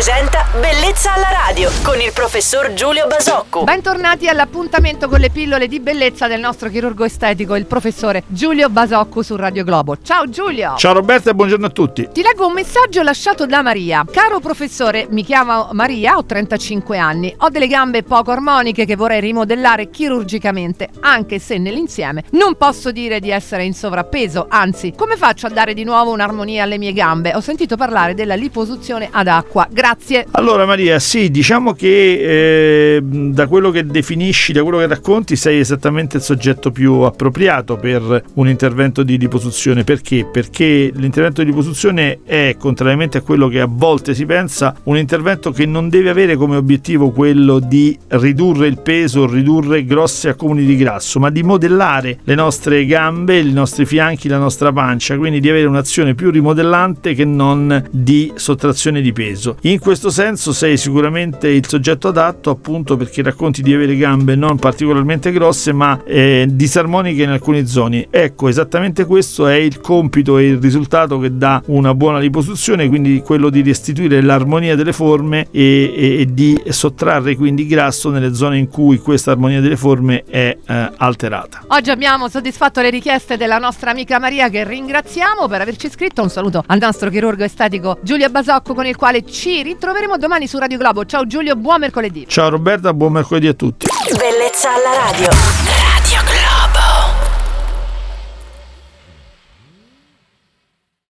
presenta Bellezza alla radio con il professor Giulio Basocco. Bentornati all'appuntamento con le pillole di bellezza del nostro chirurgo estetico, il professore Giulio Basocco su Radio Globo. Ciao Giulio! Ciao Roberta e buongiorno a tutti. Ti leggo un messaggio lasciato da Maria. Caro professore, mi chiamo Maria, ho 35 anni, ho delle gambe poco armoniche che vorrei rimodellare chirurgicamente, anche se nell'insieme non posso dire di essere in sovrappeso, anzi, come faccio a dare di nuovo un'armonia alle mie gambe? Ho sentito parlare della liposuzione ad acqua. Grazie. Allora Maria, sì, diciamo che eh, da quello che definisci, da quello che racconti, sei esattamente il soggetto più appropriato per un intervento di liposuzione. Perché? Perché l'intervento di liposuzione è, contrariamente a quello che a volte si pensa, un intervento che non deve avere come obiettivo quello di ridurre il peso, ridurre grossi accumuli di grasso, ma di modellare le nostre gambe, i nostri fianchi, la nostra pancia, quindi di avere un'azione più rimodellante che non di sottrazione di peso. In questo senso sei sicuramente il soggetto adatto appunto perché racconti di avere gambe non particolarmente grosse ma eh, disarmoniche in alcune zone. Ecco, esattamente questo è il compito e il risultato che dà una buona liposuzione, quindi quello di restituire l'armonia delle forme e, e, e di sottrarre quindi grasso nelle zone in cui questa armonia delle forme è eh, alterata. Oggi abbiamo soddisfatto le richieste della nostra amica Maria che ringraziamo per averci scritto. Un saluto al nostro chirurgo estetico Giulio Basocco con il quale ci ritroveremo domani su Radio Globo. Ciao Giulio, buon mercoledì. Ciao Roberta, buon mercoledì a tutti. Bellezza alla radio.